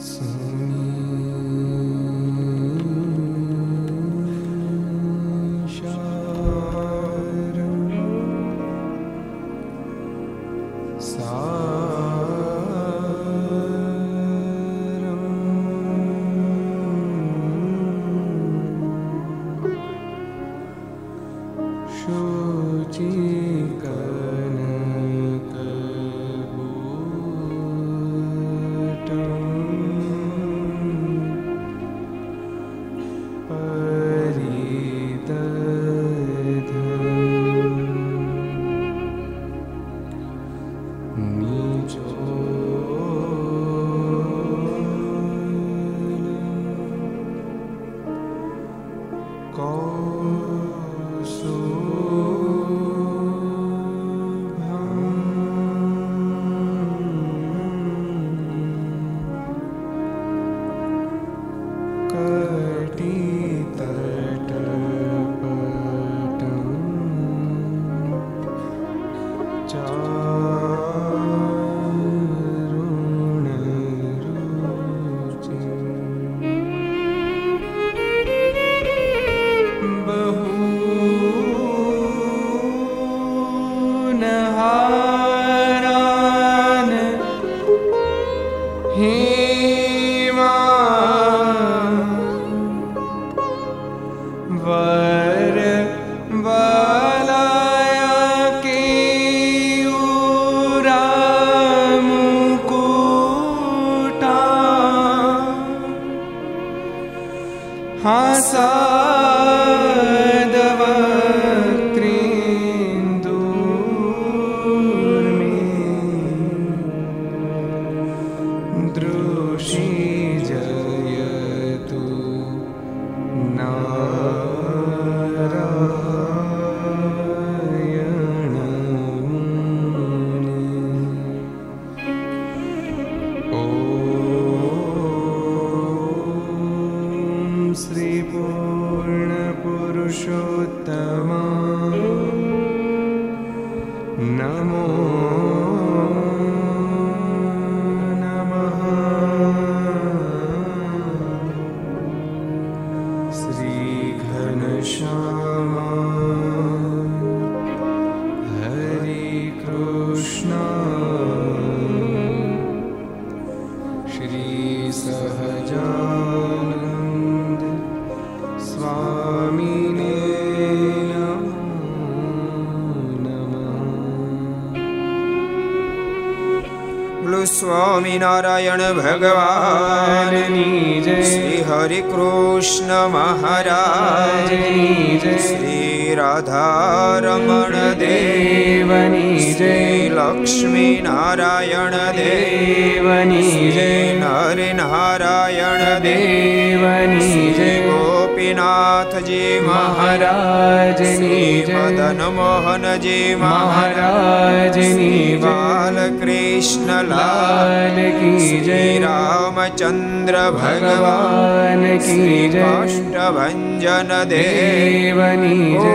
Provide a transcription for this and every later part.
s हाँ सा જન દેવની જય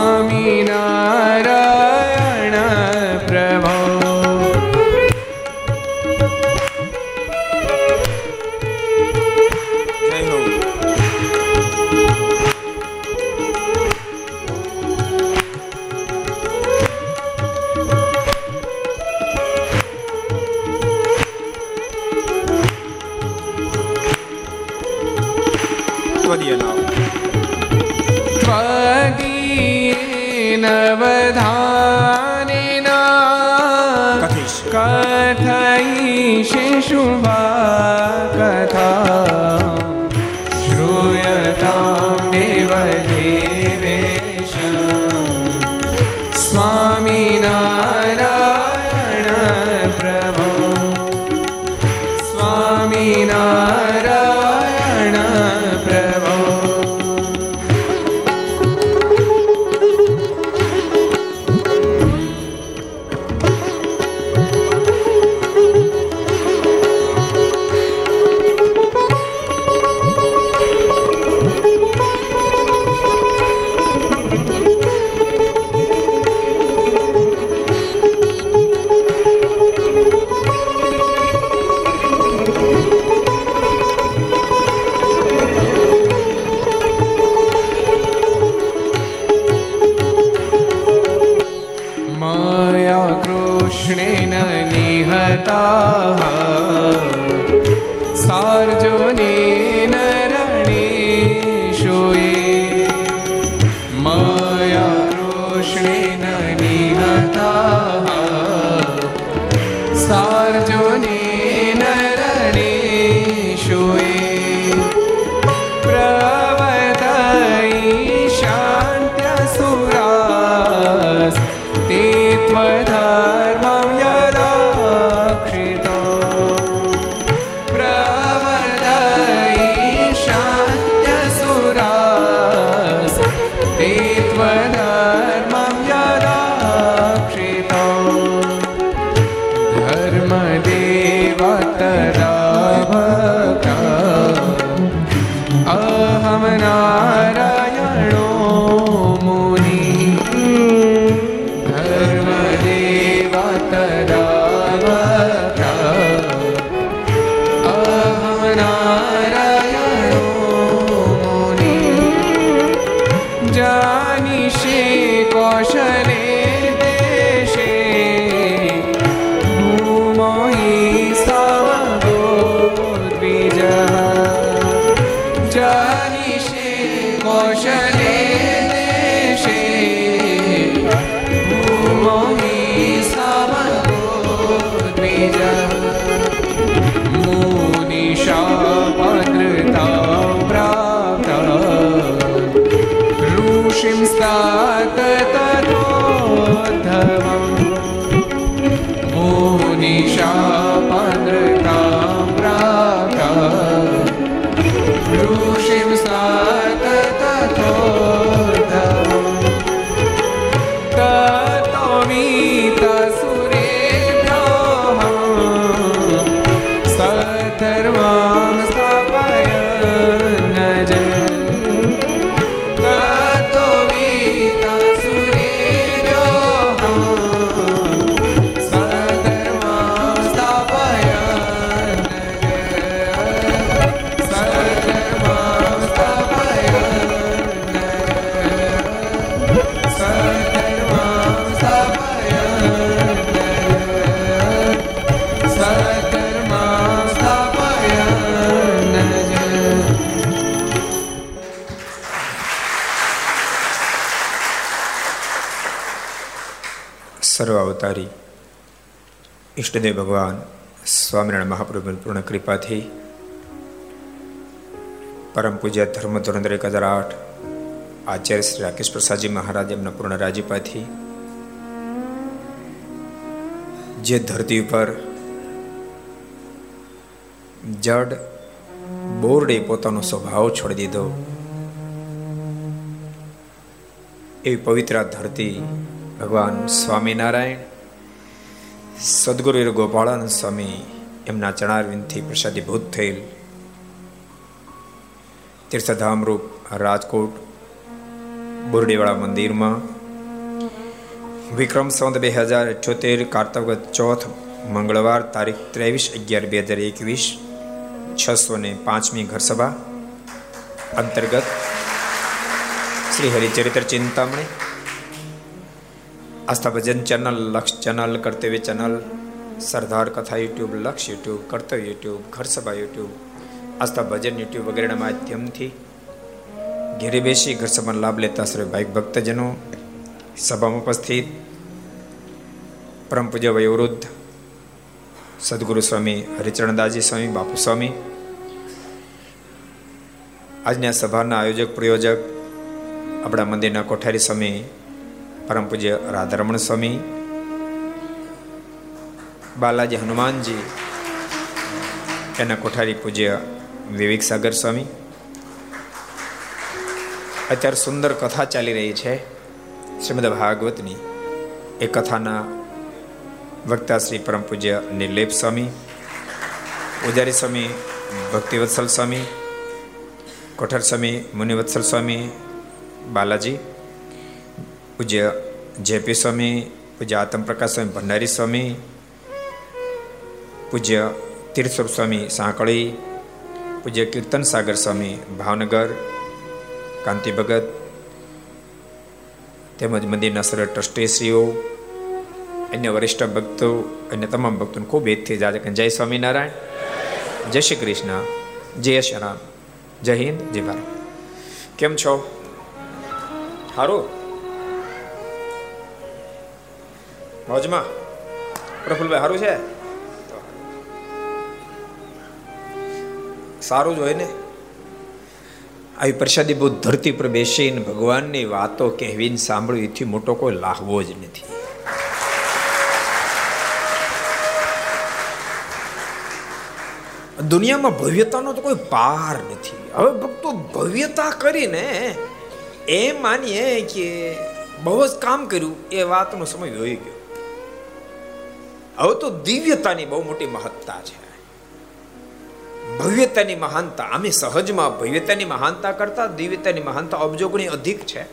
Hara સર્વ અવતારી. ઈષ્ટદેવ ભગવાન, સ્વામિનારાયણ મહાપ્રભુની પૂર્ણ કૃપાથી પરમ પૂજ્ય ધર્મ ધોરંદર એક હજાર આઠ, આચાર્ય શ્રી રાકેશ પ્રસાદજી મહારાજ એમના પૂર્ણ રાજીપાથી જે ધરતી ઉપર જડ બોરડે પોતાનો સ્વભાવ છોડી દીધો, એવી પવિત્ર ધરતી ભગવાન સ્વામિનારાયણ સદગુરુ ગોપાળાનંદ સ્વામી એમના ચણારવિંદથી પ્રસાદીભૂત થયેલ. તીર્થધામ રૂપ રાજકોટ, બોરડીવાળા મંદિરમાં, વિક્રમ સંત બે હજાર અઠ્યોતેર કાર્તવગત ચોથ, મંગળવાર, તારીખ ત્રેવીસ અગિયાર બે હજાર એકવીસ, છસો ને પાંચમી ઘરસભા. અંતર્ગત Shri Haricharitra Chintamani Aastha Bhajan channel, Laksh channel, Kartavya channel, Sardar Katha YouTube, Laksh YouTube, Kartavya YouTube, Gharsabha YouTube Aastha Bhajan YouTube વગેરેના માધ્યમથી ઘેરે બેસી ઘરસભાનો લાભ લેતા શ્રી ભાઈ ભક્તજનો, સભામાં ઉપસ્થિત, પરમ પૂજ્ય વયોવૃદ્ધ, સદગુરુ સ્વામી હરિચરણદાસજી સ્વામી, બાપુ સ્વામી, આજની સભાના આયોજક, પ્રયોજક, આપણા મંદિરના કોઠારી સ્વામી પરમ પૂજ્ય રાધારમણ સ્વામી, બાલાજી હનુમાનજી, એના કોઠારી પૂજ્ય વિવેક સાગર સ્વામી. અત્યારે સુંદર કથા ચાલી રહી છે, શ્રીમદ ભાગવતની. એ કથાના વક્તા શ્રી પરમ પૂજ્ય નિર્લેપ સ્વામી પૂજારી સ્વામી ભક્તિવત્સલ સ્વામી, કોઠાર સ્વામી, મુનિવત્સલ સ્વામી, બાલાજી પૂજ્ય જેપી સ્વામી, પૂજ્ય આત્મપ્રકાશ સ્વામી, ભંડારી સ્વામી, પૂજ્ય તીર્થસ્વરૂપ સ્વામી સાંકળી, પૂજ્ય કીર્તન સાગર સ્વામી ભાવનગર, કાંતિ ભગત, તેમજ મંદિરના સર ટ્રસ્ટીશ્રીઓ, અન્ય વરિષ્ઠ ભક્તો અને તમામ ભક્તોને ખૂબ એજથી જાજે જય સ્વામિનારાયણ, જય શ્રી કૃષ્ણ, જય શ્રી રામ, જય હિન્દ, જય ભારત. કેમ છો? સારું મોજમાં પ્રફુલભાઈ સારું છે? સારું જ હોય ને? આવી પ્રસાદી બહુ ધરતી પર બેસીને ભગવાનની વાતો કહેવીને સાંભળવી એથી મોટો કોઈ લાહવો જ નથી. દુનિયામાં ભવ્યતાનો તો કોઈ પાર નથી. હવે ભક્તો ભવ્યતા કરીને એ માનીએ કે બહુ જ કામ કર્યું, એ વાતનો સમય હોઈ ગયો. હવે તો દિવ્યતાની બહુ મોટી મહત્તા છે. ભવ્યતાની મહાનતા, આમે સહજમાં ભવ્યતાની મહાનતા કરતા દિવ્યતાની મહાનતા અબજો ગણી અધિક છે.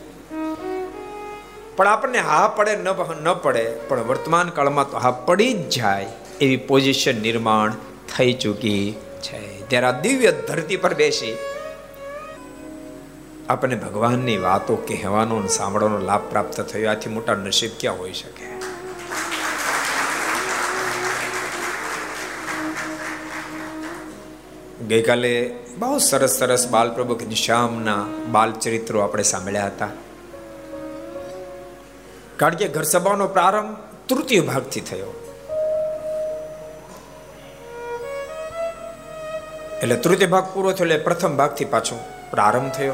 પણ આપણને હા પડે, ન પડે, પણ વર્તમાન કાળમાં તો હા પડી જ જાય એવી પોઝિશન નિર્માણ થઈ ચૂકી છે. ત્યારે આ દિવ્ય ધરતી પર બેસી આપણને ભગવાનની વાતો કહેવાનો સાંભળવાનો લાભ પ્રાપ્ત થયો. આથી મોટા નસીબ ક્યાં હોઈ શકે? ગઈકાલે બહુ સરસ સરસ બાલપ્રભુ ઘનશ્યામના બાલ ચરિત્રો આપણે સાંભળ્યા હતા. કારણ કે ઘર સભાનો પ્રારંભ તૃતીય ભાગથી થયો. એટલે તૃતીય ભાગ પૂરો થયો એટલે પ્રથમ ભાગથી પાછો પ્રારંભ થયો.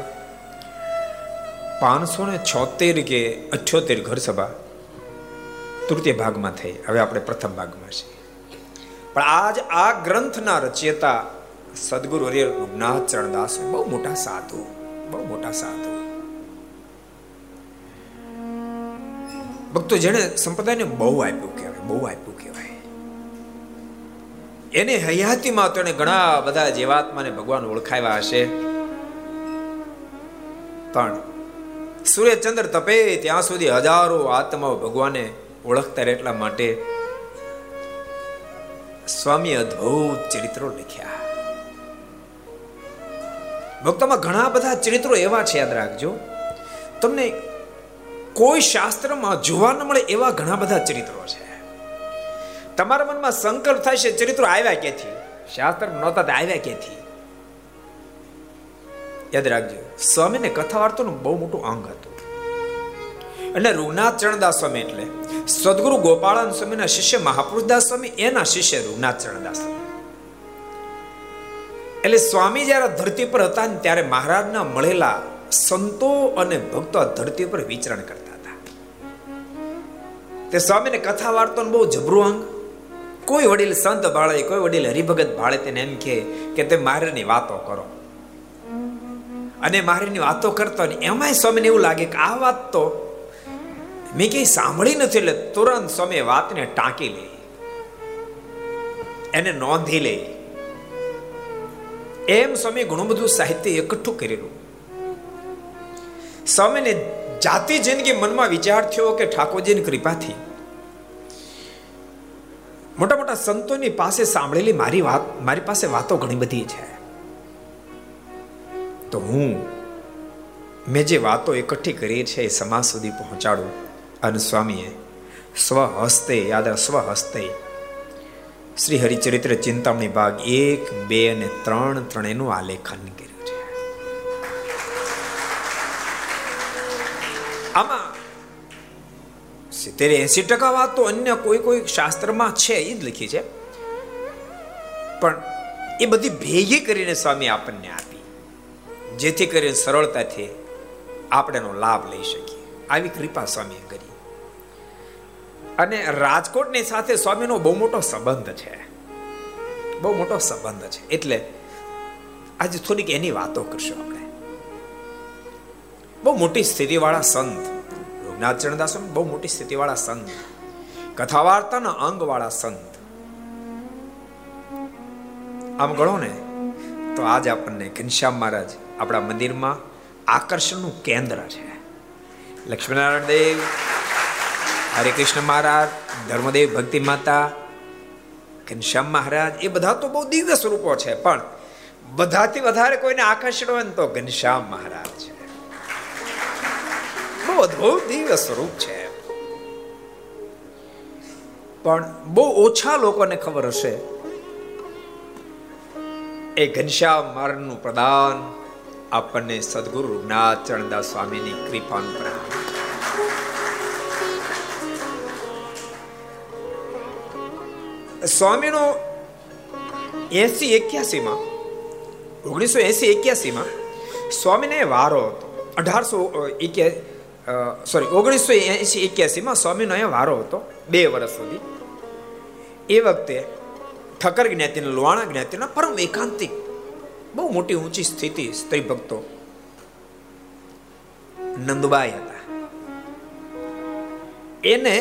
પાંચસો ને છોતેર કે અઠ્યોતેર ઘર સભા તૃતીય ભાગમાં થઈ. હવે આપણે પ્રથમ ભાગમાં છીએ. પણ આજ આ ગ્રંથના રચયતા સદગુરુ હરિહર રઘુનાથ ચરણદાસ બહુ મોટા સાધુ, બહુ મોટા સાધુ. ભક્તો જેને સંપ્રદાયને બહુ આપ્યું કહેવાય, બહુ આપ્યું કહેવાય. એને હયાતીમાં તો ઘણા બધા જીવાત્માને ભગવાન ઓળખાવ્યા હશે. પણ સૂર્યચંદ્ર તપે ત્યાં સુધી હજારો આત્માઓ ભગવાને ઓળખતા એટલા માટે સ્વામી અદ્ભુત ચરિત્રો લખ્યા. ભક્તોમાં ઘણા બધા ચરિત્રો એવા છે, યાદ રાખજો. તમને કોઈ શાસ્ત્રમાં જોવા ન મળે એવા ઘણા બધા ચરિત્રો છે. તમારા મનમાં સંકલ્પ થાય છે, ચરિત્રો આવ્યા ક્યાંથી? શાસ્ત્ર નહોતા આવ્યા ક્યાંથી? યાદ રાખજો, સ્વામીને કથા વાર્તાનું બહુ મોટું અંગ હતું. એટલે રૂગનાથ ચરણદાસ સ્વામી એટલે, સદગુરુ ગોપાળાન સ્વામીના શિષ્ય મહાપુરુષદાસ સ્વામી, એના શિષ્ય રૂગનાથ ચરણદાસ સ્વામી. એટલે સ્વામી જ્યારે ધરતી પર હતા ને ત્યારે મહારાજના મળેલા સંતો અને ભક્તો ધરતી પર વિચરણ કરતા હતા. તે સ્વામીને કથા વાર્તાનું બહુ જબરું અંગ. કોઈ વડીલ સંત ભાળે કોઈ વડીલ હરિભગત ભાળે તેને એમ કે કે તે મારની વાતો કરો. અને મારીની વાતો કરતો ને એમાંય સ્વામીને એવું લાગે કે આ વાત તો મેં કઈ સાંભળી નથી એટલે તુરંત સ્વામી વાતને ટાંકી લે એને નોંધી લે એમ સ્વામી ઘણું બધું સાહિત્ય એકઠું કરેલું. સ્વામીને જાતિ જિંદગી મનમાં વિચાર થયો કે ઠાકોરજીની કૃપાથી. મોટા મોટા સંતોની પાસે સાંભળેલી મારી વાત, મારી પાસે વાતો ઘણી બધી છે. તો હું, મેં જે વાતો એકઠી કરી છે એ સમાજ સુધી પહોંચાડું. અને સ્વામીએ સ્વહસ્તે યાદ સ્વહસ્તે શ્રી હરિચરિત્ર ચિંતામણી ભાગ એક, બે અને ત્રણ ત્રણેયનું આલેખન કર્યું છે. આમાં સિત્તેર એસી ટકા વાત તો અન્ય કોઈ કોઈ શાસ્ત્રમાં છે એ જ લખી છે. પણ એ બધી ભેગી કરીને સ્વામી આપણને આપી, જેથી કરીને સરળતાથી આપણે એનો લાભ લઈ શકીએ. આવી કૃપા સ્વામીએ કરી. અને રાજકોટની સાથે સ્વામીનો બહુ મોટો સંબંધ છે. બહુ મોટો સંબંધ છે. એટલે આજે થોડીક એની વાતો કરશું આપણે. બહુ મોટી સ્થિતિવાળા સંત રઘુનાથ ચરણદાસ બહુ મોટી સ્થિતિવાળા સંત કથા વાર્તાના અંગવાળા સંત. આમ ગણો ને, તો આજ આપણને ઘનશ્યામ મહારાજ આપણા મંદિરમાં આકર્ષણનું કેન્દ્ર છે. લક્ષ્મીનારાયણ દેવ હરે કૃષ્ણ મહારાજ, ધર્મદેવ ભક્તિ માતા, ઘનશ્યામ મહારાજ, એ બધા તો બહુ દિવ્ય સ્વરૂપો છે, પણ બધાથી વધારે કોઈને આકર્ષણ હોય ને તો ઘનશ્યામ મહારાજ છે. બહુ અદભુત દિવ્ય સ્વરૂપ છે. પણ બહુ ઓછા લોકોને ખબર હશે, એ ઘનશ્યામ મારનું પ્રદાન આપણને સદગુરુ નાથ ચરણદાસ સ્વામીની કૃપાનું પ્રદાન. સ્વામીનો એસી એક્યાસી માં ઓગણીસો એસી એક્યાસી માં સ્વામીને વારો હતો અઢારસો સોરી ઓગણીસો એસી એક્યાસી માં સ્વામીનો એ વારો હતો બે વર્ષ સુધી એ વખતે ઠક્કર જ્ઞાતિના લોહાણા જ્ઞાતિના પરમ એકાંતિક બહુ મોટી ઊંચી સ્થિતિ સ્ત્રી ભક્તો નંદબાઈ હતા એને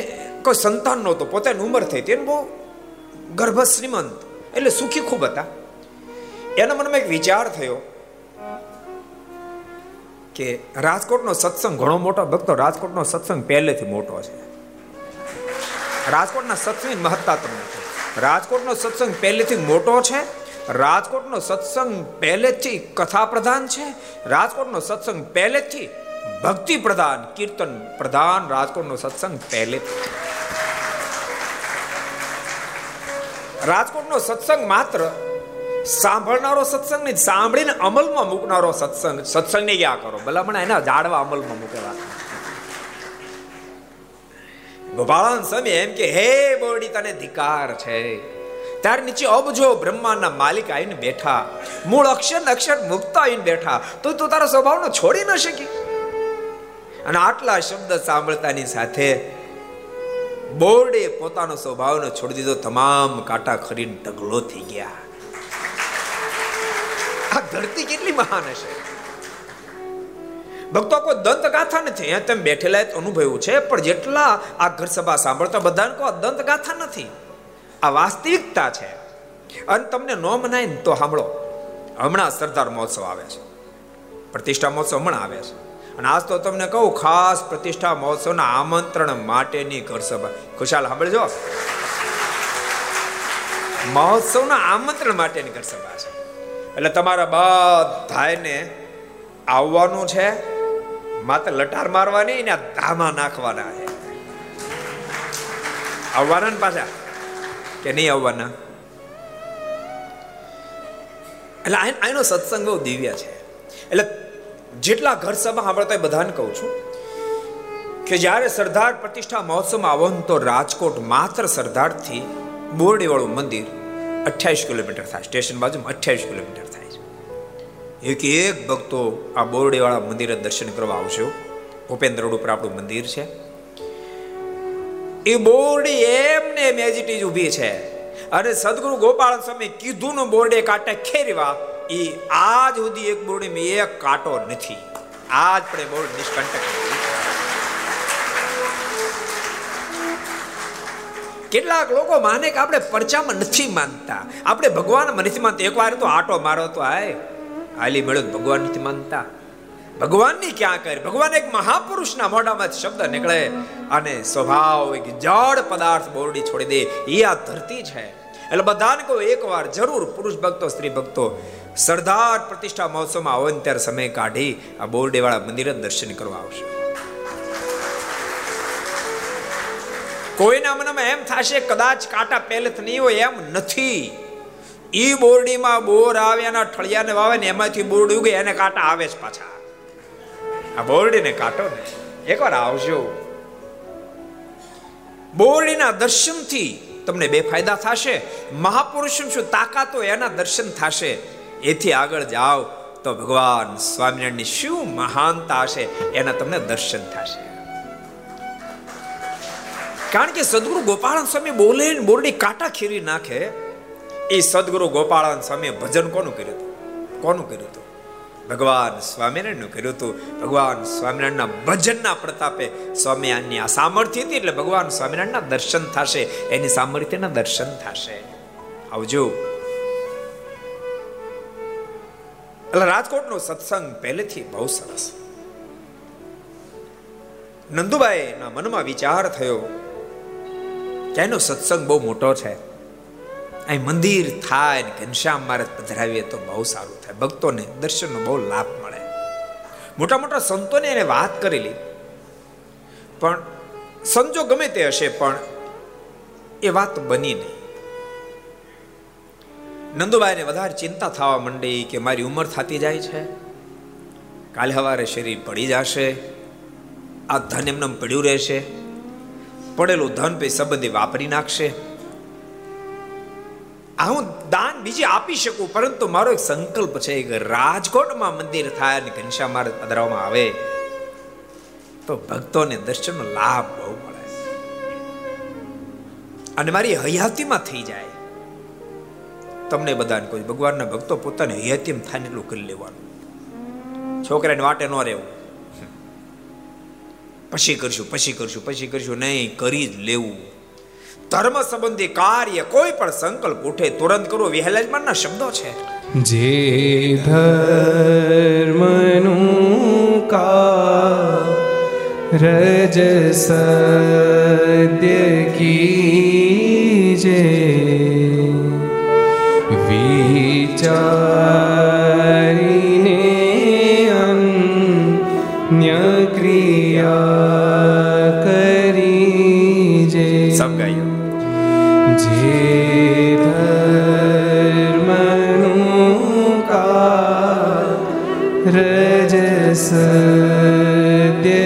કોઈ સંતાન નહોતો પોતાની ઉંમર થઈ તેને બહુ ગર્ભ શ્રીમંત એટલે સુખી ખૂબ હતા. એના મનમાં એક વિચાર થયો કે રાજકોટનો સત્સંગ, ઘણો મોટો, ભક્તો, રાજકોટનો સત્સંગ પહેલેથી મોટો છે. રાજકોટના સત્સંગની મહત્તા તમને રાજકોટનો સત્સંગ પહેલેથી મોટો છે. રાજકોટનો સત્સંગ પહેલેથી કથા પ્રધાન છે. રાજકોટનો સત્સંગ પહેલેથી ભક્તિ પ્રધાન કીર્તન પ્રધાન રાજકોટનો સત્સંગ પહેલેથી. રાજકોટનો સત્સંગ માત્ર સાંભળનારો સત્સંગ નહીં, સાંભળીને અમલમાં મૂકનારો સત્સંગ, સત્સંગને ક્યાં કરો. ભલામણ એના જાડવા અમલમાં મૂકેલા. ગોપાળાન સ્વામી એમ કે, હે બોડી, તને ધિકાર છે. ત્યાર નીચે અબજો બ્રહ્માના માલિક આવીને બેઠા. મૂળ અક્ષર અક્ષર મુક્ત આવીને બેઠા. તો તું તારા સ્વભાવનો છોડી ન શકી. અને આટલા શબ્દ સાંભળતાની સાથે બોર્ડે પોતાનો સ્વભાવનો છોડી દીધો, તમામ કાંટા ખરીને ઢગલો થઈ ગયા. આ ધરતી કેટલી મહાન હશે? ભક્તો, કોઈ દંત ગાથા નથી. અહીંયા તમે બેઠેલા અનુભવ્યું છે, પણ જેટલા આ ઘર સભા સાંભળતા બધાને કહો દંત ગાથા નથી. આ વાસ્તવિકતા છે. અને તમને ન મનાય ને તો સાંભળો, હમણાં સરદાર મહોત્સવ આવે છે. પ્રતિષ્ઠા મહોત્સવ હમણાં આવે છે. અને આજ તો તમને કહું, ખાસ પ્રતિષ્ઠા મહોત્સવના આમંત્રણ માટેની ઘર સભા. ખુશાલ, સાંભળજો. મહોત્સવના આમંત્રણ માટેની ઘર છે. એટલે તમારા બધાને આવવાનું છે, માત્ર લટાર મારવાની ને ધામા નાખવાના છે. આવવાના ને પાછા? કે નહીં આવવાના? એટલે આનો સત્સંગ બહુ દિવ્ય છે. એટલે જેટલા ઘર સભા સાંભળતા બધાને કહું છું કે જ્યારે સરદાર પ્રતિષ્ઠા મહોત્સવમાં આવો તો રાજકોટ માત્ર સરદારથી બોરડીવાળું મંદિર અઠ્યાવીસ કિલોમીટર થાય, સ્ટેશન બાજુમાં અઠ્યાવીસ કિલોમીટર થાય છે. એક એક ભક્તો આ બોરડીવાળા મંદિરે દર્શન કરવા આવશો ભૂપેન્દ્ર ઉપર આપણું મંદિર છે. એ બોરડી એમને એમ એજીટીજ ઊભી છે. અને સદગુરુ ગોપાલ સ્વામી કીધું નું બોરડે કાંટે ખેરવા એ આજ સુધી એક બોરડીમાં એક કાંટો નથી. આજ પણ બોર્ડ નિષ્કંટક કેટલાક લોકો માને કે આપણે પરચામાં નથી માનતા. આપણે ભગવાનમાં નથી માનતા. એકવાર તો આટો મારો તો આય. હાલી મળ્યો ભગવાન નથી માનતા. ભગવાનની ક્યાં કરે ભગવાન એક મહાપુરુષના મોઢામાંથી શબ્દ નીકળે અને સ્વભાવ એક જડ પદાર્થ બોરડી છોડી દે. એ આ ધરતી છે. એટલે બધાને કહું એકવાર જરૂર પુરુષ ભક્તો, સ્ત્રી ભક્તો સરદાર પ્રતિષ્ઠા મહોત્સવમાં આવો ને ત્યારે સમય કાઢી આ બોરડીવાળા મંદિરે દર્શન કરવા આવશે. કોઈના મનમાં એમ થશે, કદાચ કાંટા પહેલેથી નહીં હોય, એમ નથી. ઈ બોરડીમાં બોર આવે, એના ઠળિયાને વાવે ને એમાંથી બોરડી ઉગે, એને કાંટા આવે જ પાછા. આ બોરડીને કાંટો ને એકવાર આવજો. બોરડીના દર્શનથી તમને બે ફાયદા થશે. મહાપુરુષનું શું તાકાતો એના દર્શન થશે. એથી આગળ જાઓ તો ભગવાન સ્વામિનારાયણની શું મહાનતા હશે એના તમને દર્શન થશે. કારણ કે સદગુરુ ગોપાળન સ્વામી બોલે બોરડી કાંટા ખીરી નાખે એ સદગુરુ ગોપાળન સ્વામી ભજન કોનું કર્યું હતું? કોનું કર્યું હતું? ભગવાન સ્વામિનારાયણનું કર્યું હતું. ભગવાન સ્વામિનારાયણના ભજનના પ્રતાપે સ્વામિનારાયણની આ સામર્થ્ય હતી એટલે ભગવાન સ્વામિનારાયણના દર્શન થશે. એની સામર્થ્યના દર્શન થશે. આવજો. એટલે રાજકોટનો સત્સંગ પહેલેથી બહુ સરસ. નંદુબાઈના મનમાં વિચાર થયો કે એનો સત્સંગ બહુ મોટો છે. અહીં મંદિર થાય ને ઘનશ્યામ મહારાજ પધરાવીએ તો બહુ સારું થાય. ભક્તોને દર્શનનો બહુ લાભ મળે. મોટા મોટા સંતોને એને વાત કરેલી. પણ સંજો ગમે તે હશે પણ એ વાત બની નહીં. નંદુબાઈને વધારે ચિંતા થવા માંડી કે મારી ઉંમર થતી જાય છે? કાલે સવારે શરીર પડી જશે. આ ધન એમને પડ્યું રહેશે. પડેલું ધન પછી સંબંધી વાપરી નાખશે. આ હું દાન બીજે આપી શકું, પરંતુ મારો એક સંકલ્પ છે કે રાજકોટમાં મંદિર થાય અને ઘનશ્યામ મહારાજ પધરાવવામાં આવે, તો ભક્તોને દર્શનનો લાભ બહુ મળે. અને મારી હયાતીમાં થઈ જાય. તમને બધાને કોઈ ભગવાનના ભક્તો પોતાને હયાતીમાં થાય એટલું કરી લેવાનું. છોકરાને વાટે ન રહેવું. પછી કરશું પછી કરશું પછી કરશું, નહીં, કરી જ લેવું. ધર્મ સંબંધી કાર્ય કોઈ પણ સંકલ્પ ઉઠે, તુરંત કરવો વિહલાજમાનના શબ્દો છે. જે ધર્મનું કારજ સદ્ય કીજે વિચારીને કારજ સદ્ય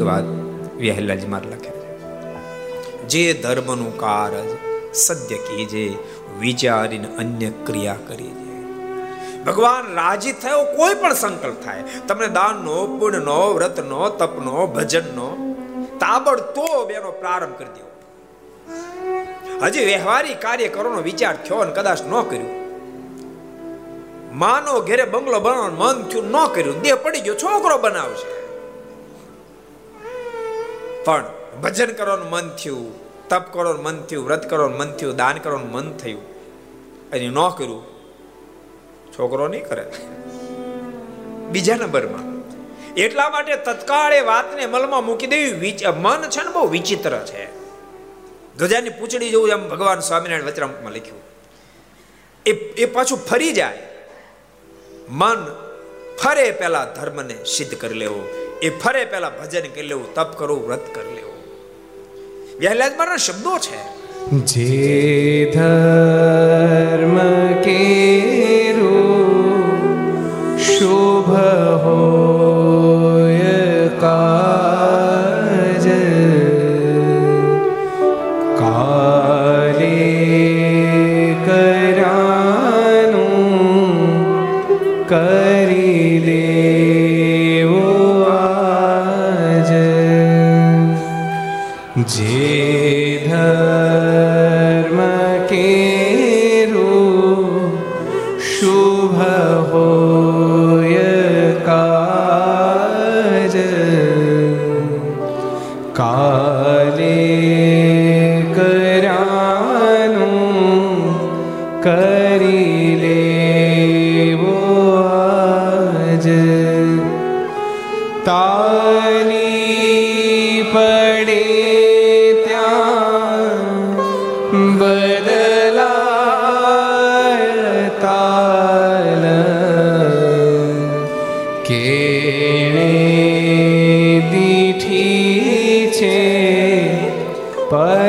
અદ્ભુત વાત જ માર લખે. જે ધર્મનું કારજ સત્ય કીજે, વિચારીને અન્ય ક્રિયા કરી ભગવાન રાજી થયો કોઈ પણ સંકલ્પ થાય. તમને દાનનો, પુણ્યનો, વ્રતનો, તપનો, ભજનનો તાબડતોબ એનો પ્રારંભ કરી દેવો. હજી વ્યવહારી કાર્ય કરવાનો વિચાર થયો ને કદાચ ન કર્યું. માનો ઘેરે બંગલો બનાવવાનું મન થયું ન કર્યું. દેહ પડી ગયો, છોકરો બનાવશે. પણ ભજન કરવાનું મન થયું, તપ કરવાનું મન થયું, વ્રત કરવાનું મન થયું, દાન કરવાનું મન થયું. અને ન કર્યું, છોકરો નહીં કરે. બીજા નંબરમાં, એટલા માટે તત્કાળ એ વાતને અમલમાં મૂકી દેવી મન છે ને બહુ વિચિત્ર છે. ધ્વજાની પૂંછડી જેવું એમ ભગવાન સ્વામિનારાયણ વચરામમાં લખ્યું. એ એ પાછું ફરી જાય. મન ફરે પહેલા ધર્મને સિદ્ધ કરી લેવો. એ ફરે પહેલા ભજન કરી લેવું, તપ કરવું, વ્રત કરી લેવું. વ્યાલાજમાના શબ્દો છે. જે ધર્મ કેરો રે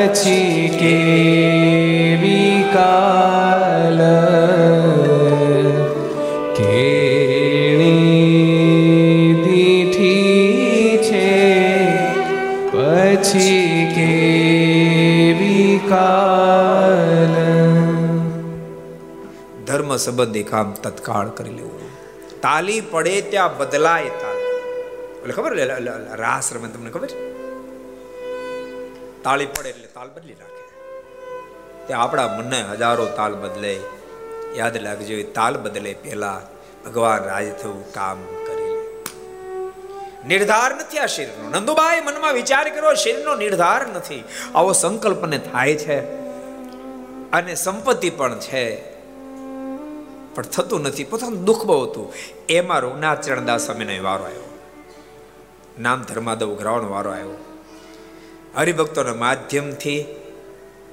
પછી કેવી કાલ કેણી દીઠી છે પછી કેવી કાલ ધર્મ સંબંધી કામ તત્કાળ કરી લેવું. તાલી પડે ત્યાં બદલાય તાલી. એટલે ખબર રાસ રમે તમને ખબર? છે? તાળી પડે એટલે તાલ બદલી નાખે તે આપણા મનને હજારો તાલ બદલે, યાદ રાખજો એ તાલ બદલે પહેલા ભગવાન રાજ થવું કામ કરી લે. નિર્ધાર નથી આ શરીરનો. નંદુબાઈ મનમાં વિચાર કર્યો, શરીરનો નિર્ધાર નથી. આવો સંકલ્પને થાય છે અને સંપત્તિ પણ છે. પણ થતું નથી. પોતાનું દુઃખ બહુ હતું. એમાં રોગનાથ ચરણદાસ સ્વામીનો વારો આવ્યો. નામ ધર્માદવ ગ્રહણ વારો આવ્યો. હરિભક્તોના માધ્યમથી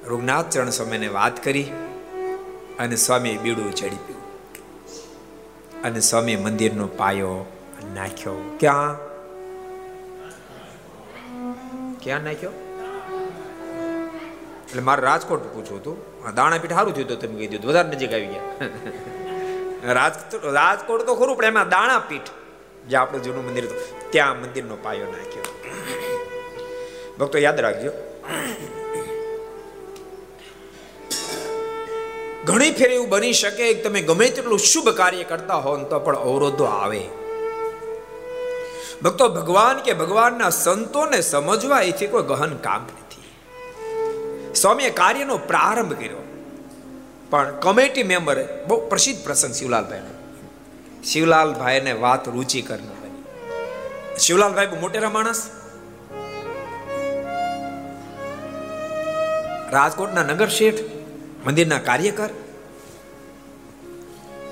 રૂગનાથ ચરણ સ્વામીને વાત કરી અને સ્વામીએ બીડું ચડી પીવું અને સ્વામી મંદિરનો પાયો નાખ્યો. ક્યાં? ક્યાં નાખ્યો? એટલે મારે રાજકોટ પૂછવું હતું. દાણાપીઠ સારું થયું હતું તમે કહી દીધું વધારે નજીક આવી ગયા. રાજ રાજકોટ તો ખરું, પણ એમાં દાણાપીઠ જે આપણું જૂનું મંદિર હતું, ત્યાં મંદિરનો પાયો નાખ્યો. ભક્તો યાદ રાખજો. ઘણી ફેર એવું બની શકે તમે ગમે તેટલું શુભ કાર્ય કરતા હો તો પણ અવરોધો આવે. ભક્તો, ભગવાન કે ભગવાનના સંતોને સમજવા એથી કોઈ ગહન કામ નથી. સ્વામીએ કાર્યનો પ્રારંભ કર્યો. પણ કમિટી મેમ્બરે બહુ પ્રસિદ્ધ પ્રસંગ શિવલાલભાઈનો. શિવલાલભાઈને વાત રુચિકર ન બની. શિવલાલભાઈ મોટેરા માણસ. રાજકોટના નગર શેઠ, મંદિરના કાર્યકર.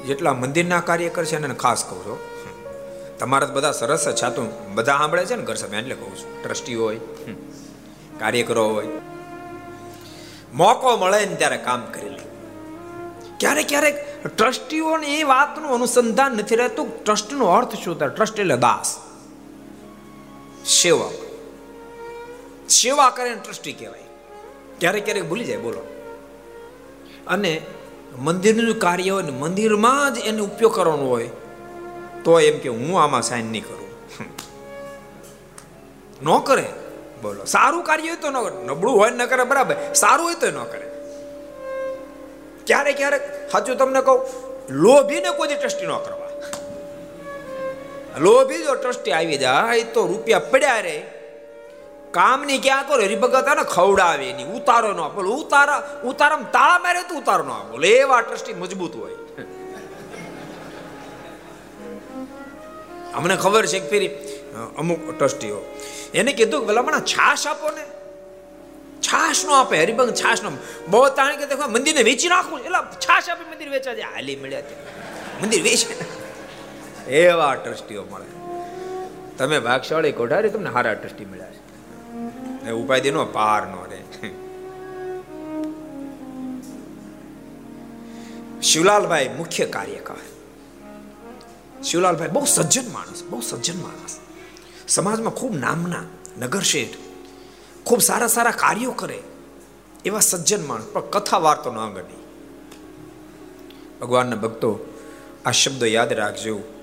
જેટલા મંદિરના કાર્યકર છે એને ખાસ કહું છું. તમારા બધા સરસ જ છે. આ બધા સાંભળે છે ને ઘર સભા એટલે કહું છું. ટ્રસ્ટી હોય કાર્યકરો હોય. મોકો મળે ને ત્યારે કામ કરી લે. ક્યારેક ક્યારેક ટ્રસ્ટીઓને એ વાતનું અનુસંધાન નથી રહેતું. ટ્રસ્ટનો અર્થ શું થાય? ટ્રસ્ટ એટલે દાસ. સેવા સેવા કરે ટ્રસ્ટી કહેવાય. ક્યારેક ક્યારેક ભૂલી જાય, બોલો. અને મંદિરનું કાર્ય હોય ને મંદિરમાં જ એને ઉપયોગ કરવાનો હોય, તો એમ કે હું આમાં સાઈન નહીં કરું. ન કરે, બોલો. સારું કાર્ય હોય તો ન કરે. નબળું હોય ન કરે, બરાબર. સારું હોય તો ન કરે. ક્યારેક ક્યારેક સાચું તમને કહું, લોભીને કોઈ ટ્રસ્ટી ન કરવા. લોભી જો ટ્રસ્ટી આવી જાય, તો રૂપિયા પડ્યા રે. કામની ક્યાં કરો? હરિભગત ને ખવડાવે નહીં. ઉતારો ન બોલો ઉતારા, ઉતારામાં તાળા મારે તો ઉતારો ન બોલે એવા ટ્રસ્ટી મજબૂત હોય. અમને ખબર છે કે ફેરી અમુક ટ્રસ્ટીઓ એને કીધું કે ભલામણા છાશ આપો ને. છાશ નો આપે. હરિભંગ છાશ નો બહુ તાણે કે દેખો, મંદિરને વેચી નાખું એટલે છાશ આપી મંદિર વેચા જાય. હાલી મળ્યા ત્યાં. મંદિર વેચે. એવા ટ્રસ્ટીઓ મળે. તમે ભાગશાળી કોઠારી તમને હારા ટ્રસ્ટી મળ્યા છે. એ ઉપાધિ પાર નો રે. શિવલાલભાઈ મુખ્ય કાર્યકર. શિવલાલભાઈ બહુ સજ્જન માણસ, બહુ સજ્જન માણસ. સમાજમાં ખૂબ નામના નગર શેઠ, ખૂબ સારા સારા કાર્યો કરે એવા સજ્જન માણસ, પણ કથા વાર્તો ન ગણી ભગવાનના ભક્તો આ શબ્દ યાદ રાખજો.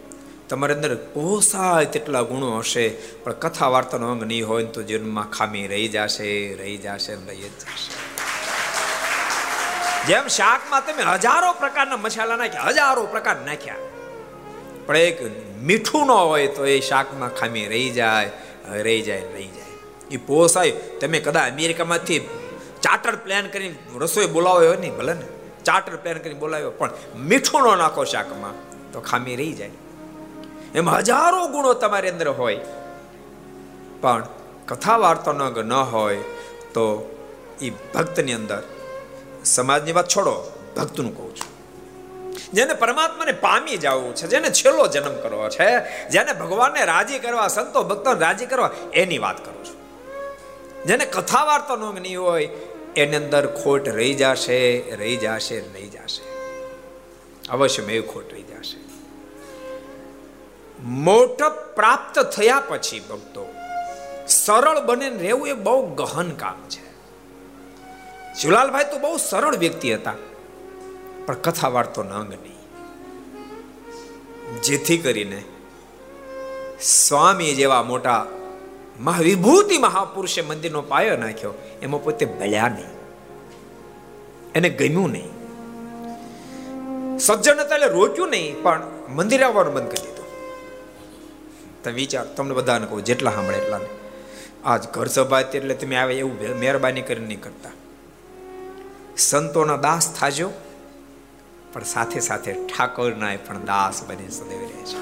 તમારી અંદર પોસાય તેટલા ગુણો હશે. પણ કથા વાર્તાનો અંગ નહીં હોય ને તો જીવનમાં ખામી રહી જશે રહી જશે ને રહી જ જશે. જેમ શાકમાં તમે હજારો પ્રકારના મસાલા નાખ્યા, હજારો પ્રકાર નાખ્યા. પણ એક મીઠું ન હોય તો એ શાકમાં ખામી રહી જાય રહી જાય રહી જાય. એ પોસાય. તમે કદાચ અમેરિકામાંથી ચાર્ટર પ્લાન કરીને રસોઈ બોલાવ્યો હોય નહીં ભલે ને, ચાર્ટર પ્લાન કરીને બોલાવ્યો પણ મીઠું ન નાખો શાકમાં તો ખામી રહી જાય. એમ હજારો ગુણો તમારી અંદર હોય. પણ કથા વાર્તા ન હોય, તો એ ભક્તની અંદર, સમાજની વાત છોડો, ભક્તનું કહું છું. જેને પરમાત્માને પામી જવું છે, જેને છેલ્લો જન્મ કરવો છે, જેને ભગવાનને રાજી કરવા, સંતો ભક્તોને રાજી કરવા, એની વાત કરું છું. જેને કથા વાર્તા નો નહીં હોય, એની અંદર ખોટ રહી જશે રહી જશે રહી જશે. અવશ્ય મેં ખોટ રહી જશે મોટપ પ્રાપ્ત થયા પછી ભક્તો, સરળ બને રહેવું એ બહુ ગહન કામ છે. શિવલાલભાઈ તો બહુ સરળ વ્યક્તિ હતા, પણ કથા વાર્તો નંગ નહીં જેથી કરીને સ્વામી જેવા મોટા મહાવિભૂતિ મહાપુરુષે મંદિરનો પાયો નાખ્યો, એમાં પોતે ભળ્યા નહીં. એને ગમ્યું નહીં. સજ્જન એટલે રોક્યું નહીં, પણ મંદિર આવવાનું બંધ કરી તમે વિચાર, તમને બધાને કહું, જેટલા સાંભળે એટલા આજ ઘર સભા એટલે તમે આવે એવું મહેરબાની કરીને નહીં કરતા. સંતોના દાસ થાજો, પણ સાથે સાથે ઠાકોરના પણ દાસ બની સદૈવ રહે છે.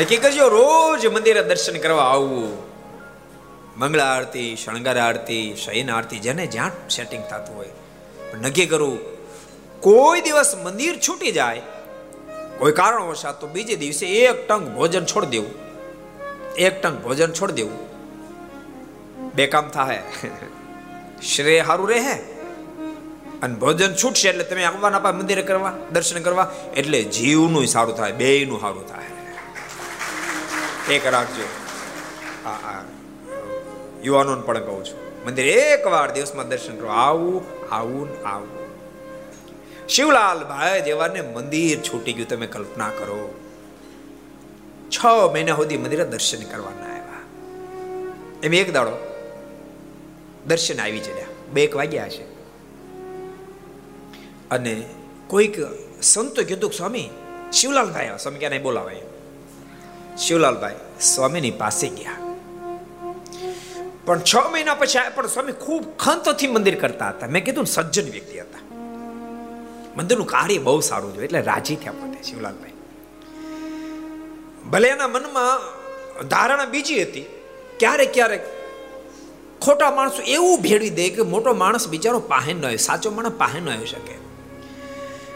નક્કી કરજો, રોજ મંદિરે દર્શન કરવા આવવું મંગળા આરતી, શણગાર આરતી, શયન આરતી, જેને જ્યાં સેટિંગ થતું હોય. નક્કી કરવું કોઈ દિવસ મંદિર છૂટી જાય કોઈ કારણવશાત તો બીજે દિવસે એક ટંગ ભોજન છોડી દેવું. એક ટંક ભોજન છોડી દેવું. બે કામ થાય. શ્રેય સારું રહે અને ભોજન છૂટશે એટલે તમે આવવાના પા મંદિરે કરવા, દર્શન કરવા, એટલે જીવનું સારું થાય, બેયનું સારું થાય. એક રાખજો. આ આ, યુવાનોને પણ કહું છું. મંદિર એક વાર દિવસમાં દર્શન કરો. આવું આવું આવું. શિવલાલ ભાઈ જેવાને મંદિર છૂટી ગયું, તમે કલ્પના કરો. છ મહિના સુધી મંદિરે દર્શન કરવાના આવ્યા. એમ એક દાડો દર્શન આવી ચડ્યા. બે એક વાગ્યા છે અને કોઈક સંતો કીધું સ્વામી શિવલાલભાઈ આવ્યા સ્વામી ક્યાં બોલાવાય. શિવલાલભાઈ સ્વામીની પાસે ગયા. પણ છ મહિના પછી પણ સ્વામી ખૂબ ખંતથી મંદિર કરતા હતા. મેં કીધું સજ્જન વ્યક્તિ હતા. મંદિરનું કાર્ય બહુ સારું જોયું એટલે રાજી થયા પોતે શિવલાલભાઈ. ભલે એના મનમાં ધારણા બીજી હતી, ક્યારેક ક્યારેક ખોટા માણસો એવું ભેળવી દે કે મોટો માણસ બિચારો પાહે ન હોય, સાચો માણસ પાહે ન આવી શકે.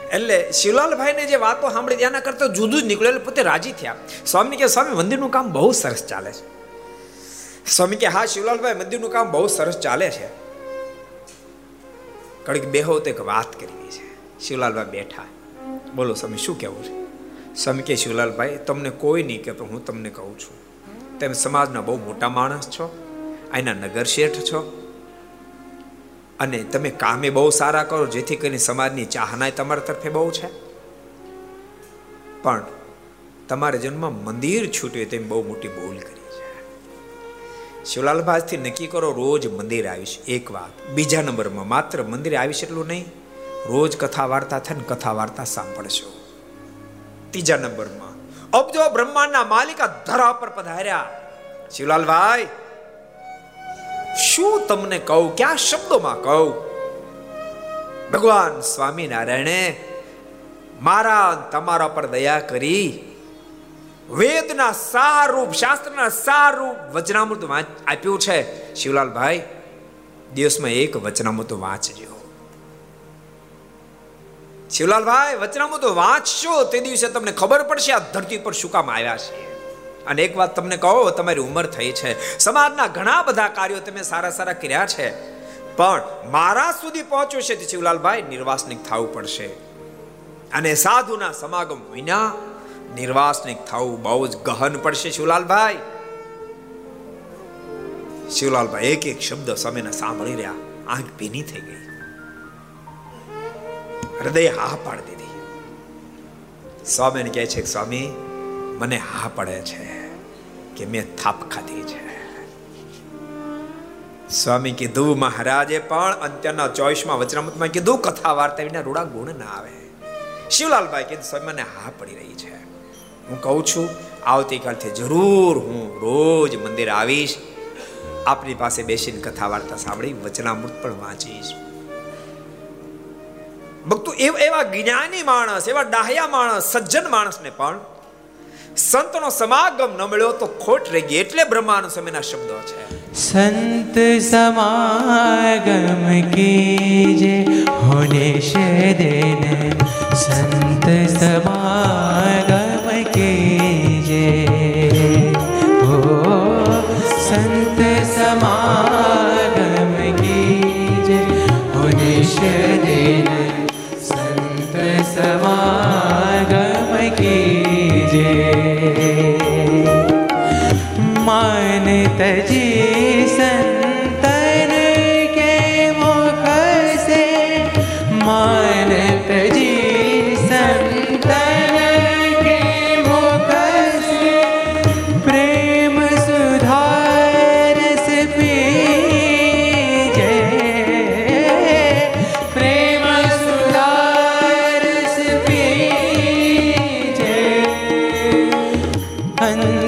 એટલે શિવલાલભાઈને જે વાતો સાંભળી ત્યાંના કરતા જુદું જ નીકળ્યું પોતે રાજી થયા. સ્વામી કે, સ્વામી, મંદિરનું કામ બહુ સરસ ચાલે છે. સ્વામી કે, હા, શિવલાલભાઈ, મંદિરનું કામ બહુ સરસ ચાલે છે. કડીક બેહો તો એક વાત કરવી છે. શિવલાલભાઈ બેઠા. બોલો, સ્વામી, શું કહેવું છે? સ્વામી કે, શિવલાલભાઈ, તમને કોઈ નહીં કે હું તમને કહું છું. તમે સમાજના બહુ મોટા માણસ છો અહીંના નગર શેઠ છો, અને તમે કામે બહુ સારા કરો, જેથી કરીને સમાજની ચાહના તમારા તરફે બહુ છે. પણ તમારે જન્મ મંદિર છૂટ્યું તેમ બહુ મોટી ભૂલ કરી છે. શિવલાલભાઈથી નક્કી કરો, રોજ મંદિર આવીશ. એક વાત. બીજા નંબરમાં માત્ર મંદિરે આવીશ એટલું નહીં. રોજ કથા વાર્તા થાય ને કથા વાર્તા સાંભળશો ત્રીજા નંબરમાં અબજો બ્રહ્માંડના માલિકા ધરા પર પધાર્યા. શિવલાલભાઈ શું તમને કહું? ક્યાં શબ્દોમાં કહું? ભગવાન સ્વામિનારાયણે મારા તમારા પર દયા કરી વેદના સારૂપ, શાસ્ત્રના સારૂપ વચનામૃત આપ્યું છે. શિવલાલભાઈ દિવસમાં એક વચનામૃત વાંચજો. શિવલાલભાઈ, વચનામૃત વાંચશો. તે દિવસે તમને ખબર પડશે આ ધરતી પર શું કામ આવ્યા છે. અને એક વાત તમને કહો, તમારી ઉંમર થઈ છે. સમાજના ઘણા બધા કાર્યો તમે સારા સારા કર્યા છે. પણ મારા સુધી પહોંચ્યું છે શિવલાલભાઈ, નિર્વાસનિક થવું પડશે. અને સાધુના સમાગમ વિના નિર્વાસનિક થવું બહુ જ ગહન પડશે શિવલાલભાઈ. શિવલાલભાઈ એક એક શબ્દ સામેના સાંભળી રહ્યા. આંખ ભીની થઈ ગઈ. હૃદય હા પાડી દીધી. સ્વામીને કહે છે, સ્વામી, મને હા પડે છે કે મેં થાપ ખાધી છે. સ્વામી કીધું, મહારાજે, પણ અંત્યના ચોવીસમાં વચનામૃતમાં કીધું, કથા વાર્તા વિના રૂડા ગુણ ના આવે. શિવલાલભાઈ કીધું, સ્વામી, મને હા પડી રહી છે. હું કહું છું, આવતીકાલથી જરૂર હું રોજ મંદિર આવીશ. આપની પાસે બેસીને કથા વાર્તા સાંભળી, વચનામૃત પણ વાંચીશ. ભક્તો, એવા જ્ઞાની માણસ, એવા ડાહ્યા માણસ, સજ્જન માણસને પણ સંતનો સમાગમ ન મળ્યો તો ખોટ રહી ગઈ. એટલે બ્રહ્માનંદ સમયના શબ્દો છે. સંત સમાગમ કીજે હોને શેદેન સંત સમાગમ જે મને તજી one.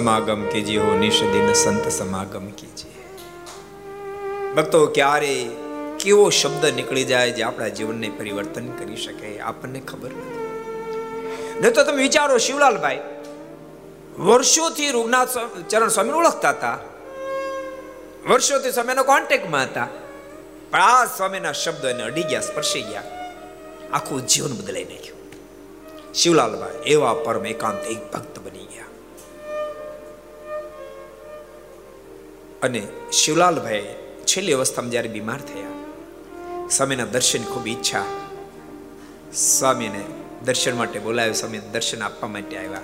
સમાગમ કીજીએ, હો દિન સંત સમાગમ કીજીએ. ભક્તો, ક્યારે કેવો શબ્દ નીકળી જાય જે આપણા જીવનને પરિવર્તન કરી શકે, આપણને ખબર નથી. નહીં તો તમે વિચારો, શિવલાલભાઈ, વર્ષોથી રૂગનાથ ચરણ સ્વામી ઓળખતા હતા. વર્ષોથી સ્વામીના કોન્ટેક્ટમાં હતા. પણ આ સ્વામીના શબ્દ એને અડી ગયા, સ્પર્શી ગયા. આખું જીવન બદલાઈ નાખ્યું. શિવલાલભાઈ, એવા પરમ એકાંત એક ભક્ત અને શિવલાલભાઈ છેલ્લી અવસ્થામાં જ્યારે બીમાર થયા, સ્વામીના દર્શન ખૂબ ઈચ્છા. સ્વામીને દર્શન માટે બોલાવ્યો સ્વામી દર્શન આપવા માટે આવ્યા.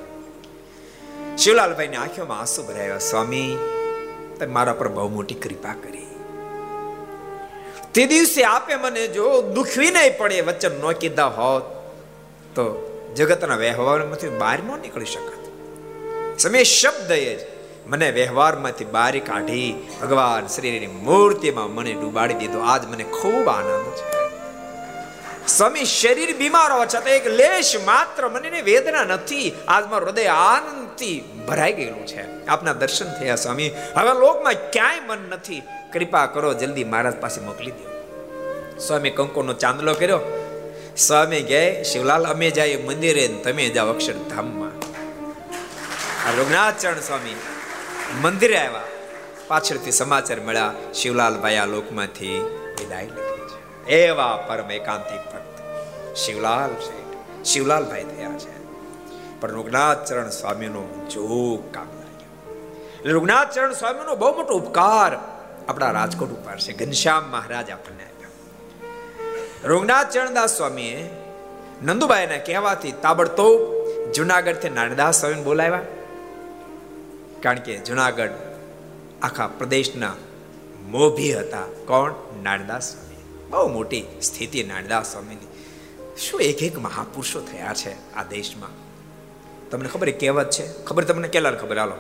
શિવલાલભાઈની આંખોમાં આંસુ ભરાયા, સ્વામી, તમે મારા પર બહુ મોટી કૃપા કરી. તે દિવસે આપે મને જો દુખવી નહીં પડે, વચન ન કીધા હોત, તો જગતના વ્યવહારમાંથી બહાર ન નીકળી શકત. સમય શબ્દ એ જ મને વ્યવહારમાંથી બારી કાઢી ભગવાન શ્રીની મૂર્તિમાં મને ડૂબાડી દીધો. આજ મને ખૂબ આનંદ છે. સ્વામી શરીર બીમાર હોવા છતાં એક લેશ માત્ર મને વેદના નથી આજ મારું હૃદય આનંદથી ભરાઈ ગયેલું છે. આપના દર્શન થયા સ્વામી. હવે લોકમાં ક્યાંય મન નથી. કૃપા કરો, જલ્દી મહારાજ પાસે મોકલી દો. સ્વામી કંકોનો ચાંદલો કર્યો. સ્વામી કહે, શિવલાલ, અમે જાય મંદિરે તમે જાઓ અક્ષરધામમાં. રઘુનાથ ચરણ સ્વામી મંદિરે આવ્યા. પાછળથી સમાચાર મળ્યા, શિવલાલભાઈ આ લોકમાંથી વિદાય લીધી છે. એવા પરમ એકાંતિક ભક્ત શિવલાલ શેઠ શિવલાલભાઈ થયા છે. પણ રઘુનાથચરણ સ્વામીનો જોગ કામ લાગ્યો. એટલે ચરણ સ્વામીનો બહુ મોટો ઉપકાર આપણા રાજકોટ ઉપર છે. ઘનશ્યામ મહારાજ આપણને આપ્યા. રૂગનાથ ચરણદાસ સ્વામીએ નંદુબાઈના કહેવાથી તાબડતોબ જુનાગઢથી નારણદાસ સ્વામીને બોલાવ્યા. કારણ કે જુનાગઢ આખા પ્રદેશના મોભી હતા. કોણ? નાનદાસ સ્વામી. બહુ મોટી સ્થિતિ નાનદાસ સ્વામીની. શું એક એક મહાપુરુષો થયા છે આ દેશમાં? તમને ખબર કહેવત છે? ખબર તમને કેલા ખબર? હાલો.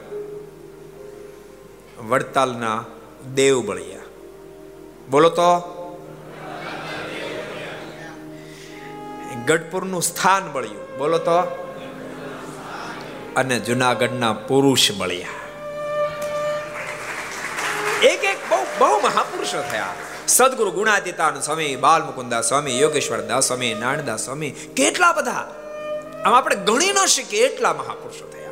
વડતાલના દેવ બળિયા બોલો તો. ગઢપુરનું સ્થાન બળ્યું. બોલો તો. અને જુનાગઢના પુરુષ મળ્યા. એક એક બહુ બહુ મહાપુરુષો થયા. સદગુરુ ગુણાતીતાન સ્વામી, બાલમુકુંદા સ્વામી યોગેશ્વર દાસ સ્વામી નાણદાસ સ્વામી, કેટલા બધા. આમ આપણે ગણી ન શકીએ એટલા મહાપુરુષો થયા.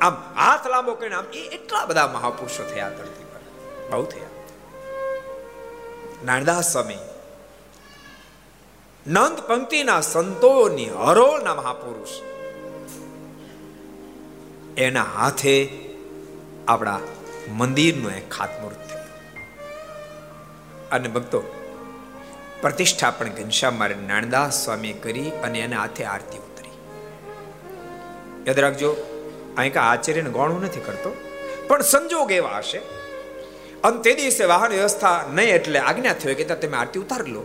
આમ હાથ લાંબો કરીને આમ એ એટલા બધા મહાપુરુષો થયા ધરતી પર. બહુ થયા. નાણદાસ સ્વામી, નંદ પંક્તિના સંતોની હરોળના મહાપુરુષ. એના હાથે આપણા મંદિરનું એક ખાતમુહૂર્ત થયું. અને ભક્તો, પ્રતિષ્ઠા પણ ઘનશ્યામ મારે નાણદાસ સ્વામી કરી અને એના હાથે આરતી ઉતરી. યાદ રાખજો, અહીં કાં આચાર્યને ગોણું નથી કરતો, પણ સંજોગ એવા હશે. અને તે દિવસે વાહન વ્યવસ્થા નહીં એટલે આજ્ઞા થયો કે તમે આરતી ઉતારી લો.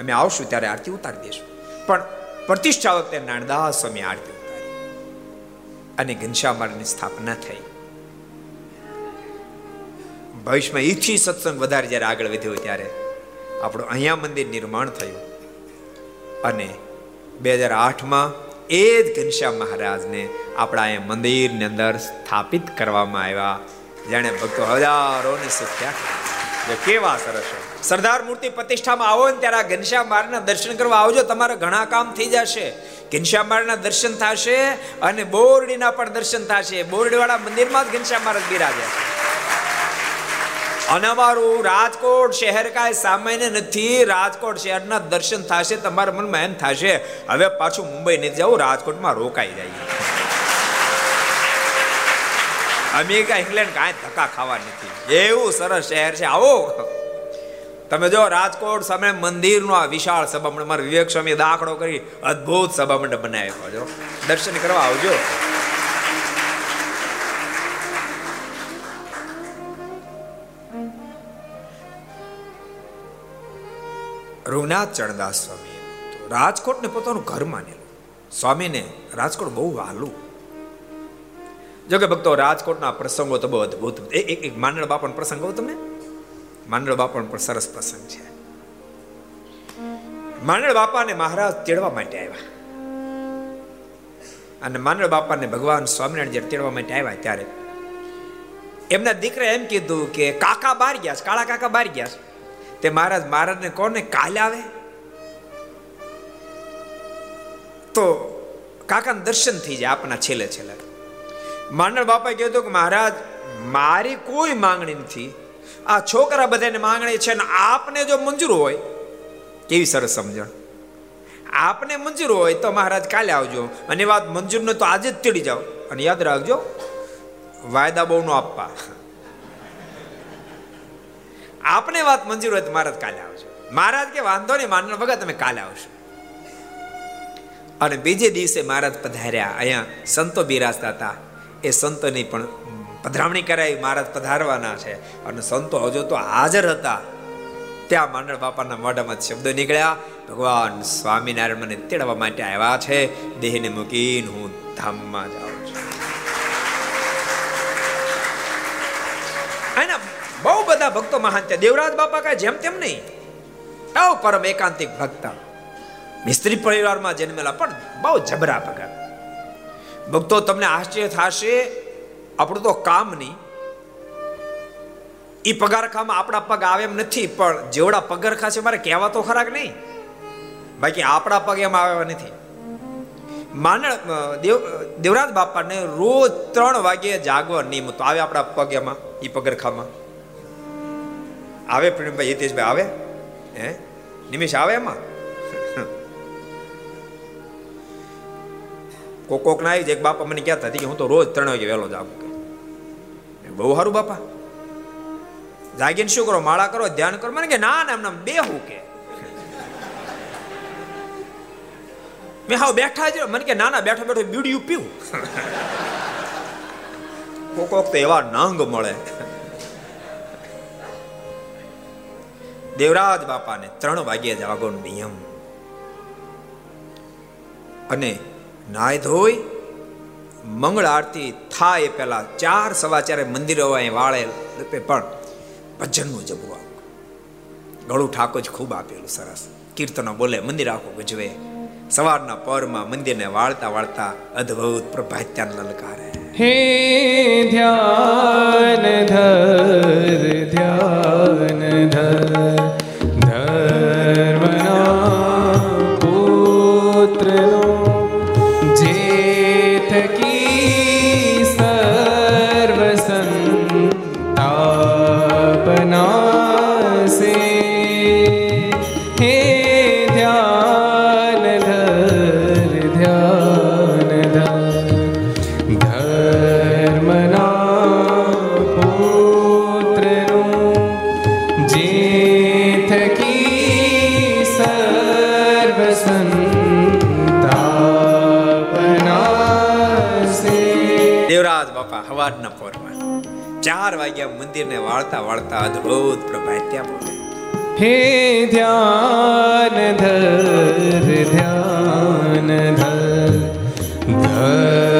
અમે આવશું ત્યારે આરતી ઉતારી દઈશું પણ પ્રતિષ્ઠા વખતે નાણદાસ સ્વામી આરતી અને ઘનશ્યામારની સ્થાપના થઈ. ભવિષ્યમાં ઈથી સત્સંગ વધારે જ્યારે આગળ વધ્યો ત્યારે આપણું અહીંયા મંદિર નિર્માણ થયું. અને બે હજાર આઠમાં એ જ ઘનશ્યામ મહારાજને આપણા અહીંયા મંદિરની અંદર સ્થાપિત કરવામાં આવ્યા. જેણે ભક્તો હજારોને શીખ્યા કેવા સરસ સરદાર મૂર્તિ પ્રતિષ્ઠામાં આવો ને ત્યારે આ ઘનશ્યામ મહારાજના દર્શન કરવા આવજો, તમારા ઘણા કામ થઈ જશે. ઘનશ્યામ મહારાજના દર્શન થશે અને બોરડીના પણ દર્શન થશે. બોરડીવાળા મંદિરમાં જ ઘનશ્યામ મહારાજ બિરાજે છે. અને અમારું રાજકોટ શહેર કાંઈ સામાન્ય નથી. રાજકોટ શહેરના દર્શન થશે, તમારા મનમાં એમ થશે, હવે પાછું મુંબઈ નથી જવું રાજકોટમાં રોકાઈ જાય. અમેરિકા, ઇંગ્લેન્ડ કાંઈ ધક્કા ખાવા નથી. એવું સરસ શહેર છે. આવો. તમે જો રાજકોટ સામે મંદિરનો આ વિશાળ સભામંડપ, મારા વિવેક સ્વામી દાખલો કરી અદ્ભુત સભામંડપ બનાવ્યો જો દર્શન કરવા આવજો. રઘુનાથ ચરણદાસ સ્વામી રાજકોટને પોતાનું ઘર માનેલું. સ્વામીને રાજકોટ બહુ વાલું જો કે ભક્તો, રાજકોટના પ્રસંગો તો બહુ અદભુત. એક એક માંડળ બાપાનો પ્રસંગ કહું તમને? માંડળ બાપાનો પણ સરસ પ્રસંગ છે. માંડળ બાપાને મહારાજ તેડવા માટે આવ્યા. અને માંડળ બાપાને ભગવાન સ્વામિનારાયણ જ્યારે તેડવા માટે આવ્યા ત્યારે એમના દીકરા એમ કીધું કે, કાકા બાર ગયા છે, કાળા કાકા બાર ગયા છે. તે મહારાજ, મહારાજને કોને કાલે આવે? તો કાકાને દર્શન થઈ જાય આપના છેલ્લે છેલ્લે. માંડળ બાપાએ કહેતો કે મહારાજ, મારી કોઈ માંગણી નથી. આ છોકરા બધાને માંગણી છે ને આપને જો મંજૂર હોય, કેવી સરસ સમજણ. આપને મંજૂર હોય તો મહારાજ કાલે આવજો. અને વાત મંજૂર ન તો આજે જ તેડી જાઓ. અને યાદ રાખજો, વાયદા બહુ નો આપવા. આપને વાત મંજૂર હોય તો મહારાજ કાલે આવજો. મહારાજ કે વાંધો નહીં માનવ ભગત તમે કાલે આવશો. અને બીજે દિવસે મહારાજ પધાર્યા. અહીંયા સંતો બિરાજતા હતા. એ સંતોની પણ પધરામણી કરાવી મહારાજ પધારવાના છે. અને સંતો હજુ તો હાજર હતા. ત્યાં માંડળ બાપાના મોઢામાં શબ્દો નીકળ્યા, ભગવાન સ્વામિનારાયણ મને તેડવા માટે આવ્યા છે. દેહને મૂકીને હું ધામમાં જાઉં છું. બહુ બધા ભક્તો મહાન છે. દેવરાજ બાપા કાંઈ જેમ તેમ નહીં. આવ પરમ એકાંતિક ભક્ત. મિસ્ત્રી પરિવારમાં જન્મેલા પણ બહુ જબરા ભગત. ભક્તો, તમને આશ્ચર્ય થશે, આપણું તો કામ નહીં. એ પગારખામાં આપણા પગ આવે એમ નથી, પણ જેવડા પગારખા છે, મારે કહેવા તો ખરાક નહીં? બાકી આપણા પગ એમ આવ્યા નથી. માનળ દેવ દેવરાજ બાપાને રોજ ત્રણ વાગે જાગવા તો આવે આપણા પગ એમાં એ પગરખામાં? આવે, પ્રવીણભાઈ હિતેશભાઈ, આવે? હે? નિમિષ આવે એમાં? કોક કોક ના આવી જાય બાપા મને કહેતા હતી હું તો રોજ ત્રણ વાગે વહેલો જાગું બહુ સારું બાપા. જાગીને શું કરો? માળા કરો, ધ્યાન કરો. મને કે, ના ના, એમને બે હું કે. મેં હાવ બેઠા જ મને કે, ના ના, બેઠો બેઠો, બીડીયું પીવું. કોક કોક તો એવા નંગ મળે. દેવરાજ બાપાને ત્રણ વાગ્યે જાગો નિયમ. અને નાય ધોઈ, મંગળ આરતી થાય એ પહેલા ચાર સવા ચારે મંદિરો વાળે પણ ભજનનું જબું ગળું ઠાકોર ખૂબ આપેલું, સરસ. કીર્તનો બોલે, મંદિર આખું ગુજવે. સવારના પરમાં મંદિરને વાળતા વાળતા અદ્ભુત પ્રભાત્યાન લલકારે. હે ધ્યાન, ધર ધ્યાન, ધર. ચાર વાગ્યા મંદિરને વાળતા વાળતા અદ્ભુત પ્રભાત્યા બોલે હે ધ્યાન ધર ધ્યાન ધર ધર્મના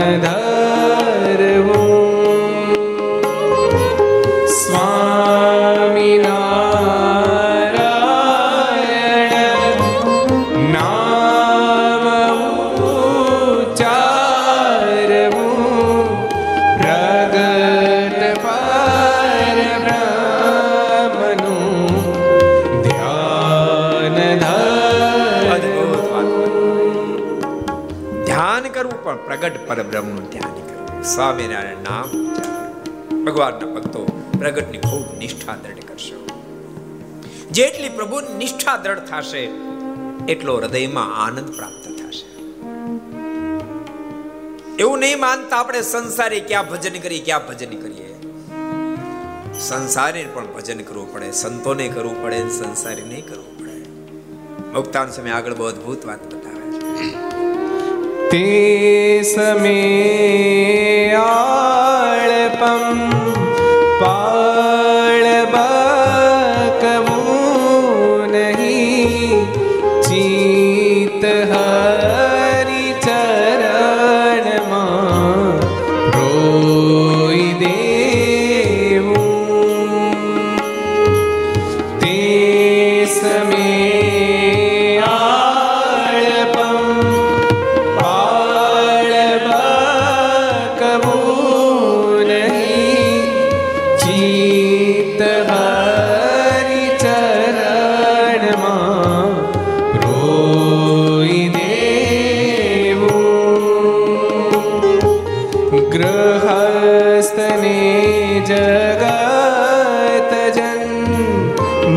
ધન સ્વામિનારાયણ નામ ભગવાનના ભક્તો પ્રગટની ખૂબ નિષ્ઠા દ્રઢ કરશો જેટલી પ્રભુ નિષ્ઠા દ્રઢ થશે એટલો હૃદયમાં આનંદ પ્રાપ્ત થશે એવું નહીં માનતા આપણે સંસારી ક્યાં ભજન કરીએ ક્યાં ભજન કરીએ સંસારી પણ ભજન કરવું પડે સંતોને કરવું પડે સંસારી નહીં કરવું પડે મુક્તાન સમય આગળ બહુ અદભુત વાત ते समे आळपम्।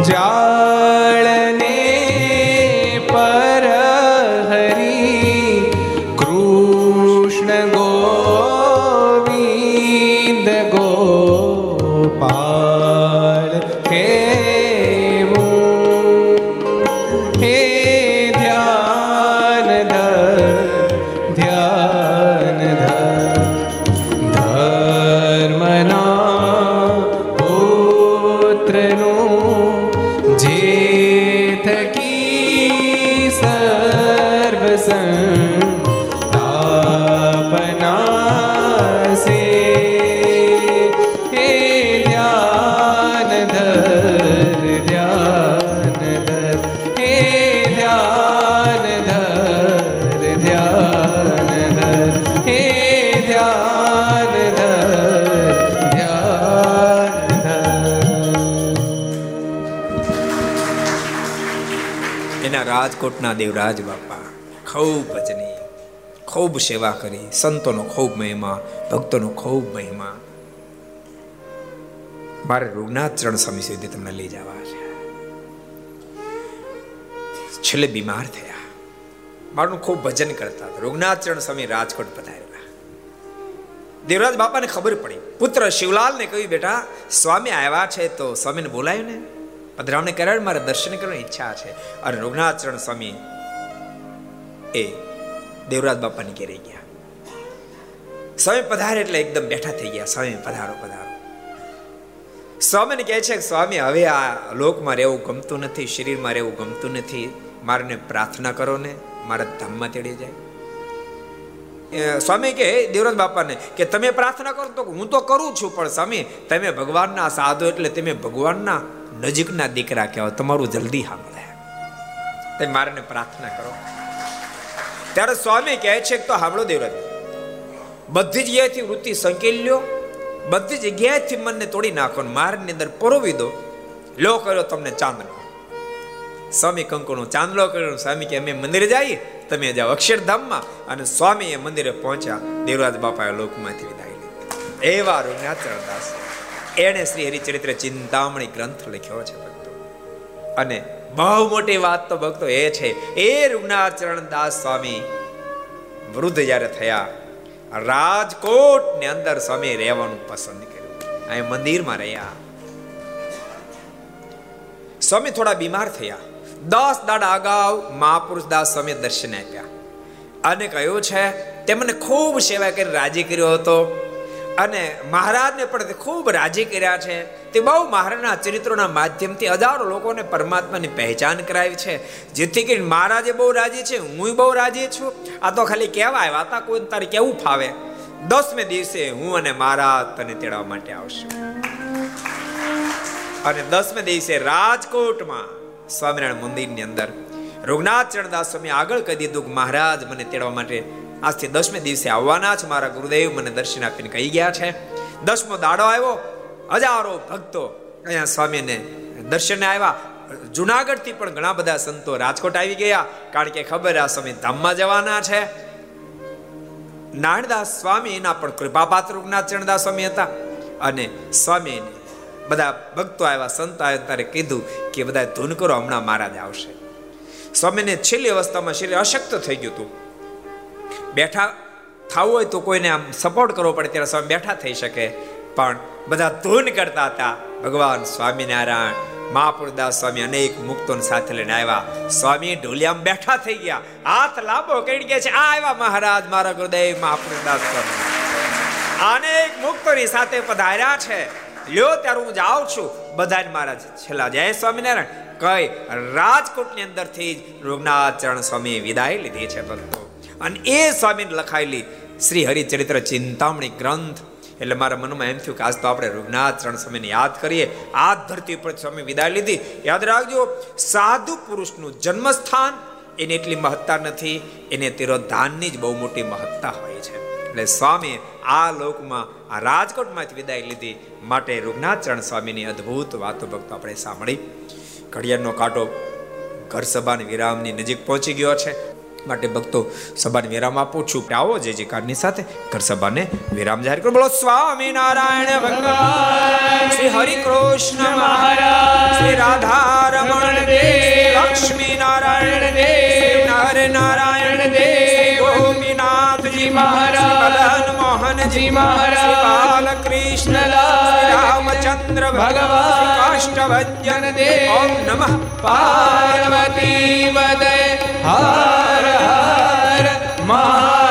જન રાજકોટના દેવરાજ બાપા, ખૂબ ભજની ખૂબ સેવા કરી, સંતોનો ખૂબ મહિમા, ભક્તોનો ખૂબ મહિમા. મારે રૂગનાથ ચરણ સ્વામી સુધી તમને લઈ જવા છે. છેલ્લે બીમાર થયા. મારું ખૂબ ભજન કરતા હતા. રૂગનાથ ચરણ સ્વામી રાજકોટ પધાર્યા. દેવરાજ બાપાને ખબર પડી. પુત્ર શિવલાલને કહ્યું, બેટા, સ્વામી આવ્યા છે તો સ્વામીને બોલાયું ને. પધરામણી કરાવે મારે દર્શન કરવાની ઈચ્છા છે. અને રઘુનાથ ચરણ સ્વામી એ દેવરાજ બાપાની ઘેરે ગયા. સ્વામી પધારે એટલે એકદમ બેઠા થઈ ગયા. સ્વામી, પધારો પધારો. સ્વામીને કહે છે કે સ્વામી, હવે આ લોકમાં રહેવું ગમતું નથી, શરીરમાં રહેવું ગમતું નથી. મારને પ્રાર્થના કરો ને, મારા ધામમાં તેડી જાય. સ્વામી કે દેવરાજ બાપાને કે તમે પ્રાર્થના કરો તો હું તો કરું છું, પણ સ્વામી, તમે ભગવાનના સાધો એટલે તમે ભગવાનના નજીકના દીકરા કહેવાય. તમારું જલ્દી સાંભળે. તે મારને પ્રાર્થના કરો. ત્યારે સ્વામી કહે છે કે તો સાંભળો દેવરાજ, બધી જગ્યાએથી વૃત્તિ સંકેલી લ્યો, બધી જગ્યાએથી મનને તોડી નાખો મારની અંદર પરોવી દો. લો કર્યો તમને ચાંદલો. સ્વામી કંકુનો ચાંદલો કર્યો સ્વામી કે અમે મંદિરે જઈએ. તમે જાઓ અક્ષરધામમાં અને સ્વામી એ મંદિરે પહોંચ્યા. દેવરાજ બાપાએ લોકમાંથી વિદાય લીધી. એવા રૂગનાથચરણ દાસ એણે શ્રી હરિચરિત્ર ચિંતામણી ગ્રંથ લખ્યો છે ભક્તો. અને બહુ મોટી વાત તો ભક્તો એ છે, એ રૂગનાથચરણ દાસ સ્વામી વૃદ્ધ જ્યારે થયા રાજકોટની અંદર સ્વામી રહેવાનું પસંદ કર્યું. અહીં મંદિરમાં રહ્યા. સ્વામી થોડા બીમાર થયા. દસ દાડા અગાઉ મહાપુરુષ દાસ સ્વામી દર્શન આપ્યા. અને કહ્યું છે તેમને ખૂબ સેવા કરી, રાજી કર્યો હતો. અને મહારાજને પણ ખૂબ રાજી કર્યા છે. તે બહુ મહારાજના ચરિત્રોના માધ્યમથી હજારો લોકોને પરમાત્માની પહેચાન કરાવી છે. જેથી કરીને મહારાજે બહુ રાજી છે હું બહુ રાજી છું. આ તો ખાલી કહેવા આવ્યા હતા કોઈ તારે કેવું ફાવે? દસમે દિવસે હું અને મહારાજ તને તેડવા માટે આવશું. અને દસમે દિવસે રાજકોટમાં સ્વામિનારાયણ મંદિરની અંદર. રઘુનાથ ચરણદાસ સ્વામી આગળ કહી દીધું કે, મહારાજ, મને તેડવા માટે આજથી દસમે દિવસે આવવાના છે. મારા ગુરુદેવ મને દર્શન આપીને કહી ગયા છે. દસમો દાડો આવ્યો. હજારો ભક્તો અહીંયા સ્વામીને દર્શને આવ્યા. જુનાગઢથી પણ ઘણા બધા સંતો રાજકોટ આવી ગયા. કારણ કે ખબર આ સ્વામી ધામમાં જવાના છે. નાણદાસ સ્વામી એના પણ કૃપાપાત્ર રઘુનાથ ચરણદાસ સ્વામી હતા. અને સ્વામી બધા ભક્તો આવ્યા, સંતો આવ્યા ત્યારે કીધું કે બધા ધૂન કરો, હમણાં મહારાજ આવશે. સ્વામીને છેલ્લી અવસ્થામાં શરીર અશક્ત થઈ ગયું હતું. બેઠા થવું હોય તો કોઈને આમ સપોર્ટ કરવો પડે, ત્યારે સ્વામી બેઠા થઈ શકે. પણ બધા ધૂન કરતા હતા. ભગવાન સ્વામિનારાયણ, મહાપુરદાસ સ્વામી અનેક મુક્તો સાથે લઈને આવ્યા. સ્વામી ઢોલિયામાં બેઠા થઈ ગયા. હાથ લાંબો કરી ગયા છે, આ આવ્યા મહારાજ, મારા ગુરુદેવ, મહાપુરદાસ સ્વામી. અનેક મુક્તોની સાથે પધાર્યા છે. લ્યો, ત્યારે હું જાઉં છું. બધાને મહારાજ છેલ્લા. જય સ્વામિનારાયણ. કઈ રાજકોટની અંદરથી જ રઘુનાથ ચરણ સ્વામી વિદાય લીધી છે ભક્તો. અને એ સ્વામીને લખાયેલી શ્રી હરિચરિત્ર ચિંતામણી ગ્રંથ, એટલે મારા મનમાં એમ થયું કે આજ તો આપણે રૂગનાથ ચરણ સ્વામીને યાદ કરીએ. આ ધરતી ઉપર સ્વામી વિદાય લીધી. યાદ રાખજો, સાધુ પુરુષનું જન્મસ્થાન એની એટલી મહત્તા નથી, એને તિરોધાનની જ બહુ મોટી મહત્તા હોય છે. એટલે સ્વામી આ લોકમાં આ રાજકોટમાંથી વિદાય લીધી માટે રૂગનાથચરણ ચરણ સ્વામીની અદ્ભુત વાતો ભક્તો આપણે સાંભળી. ઘડિયાળનો કાંટો ઘર સભાન વિરામની નજીક પહોંચી ગયો છે. માટે ભક્તો સભાને વિરામ આપું છું. આવો જે જે કારની સાથે ઘર સભાને વિરામ જાહેર કરો. બોલો સ્વામી નારાયણ ભગવાન, શ્રી હરિ કૃષ્ણ મહારાજ, શ્રી રાધા રમણ દેવ લક્ષ્મી નારાયણ દેવ નર નારાયણ દેવ ગોપીનાથજી મહારાજ મોહનજી મહારાજ કૃષ્ણ રામચંદ્ર ભગવાન કાષ્ટભજન દે ઓમ નમઃ પાર્વતી વદય હર હર મહા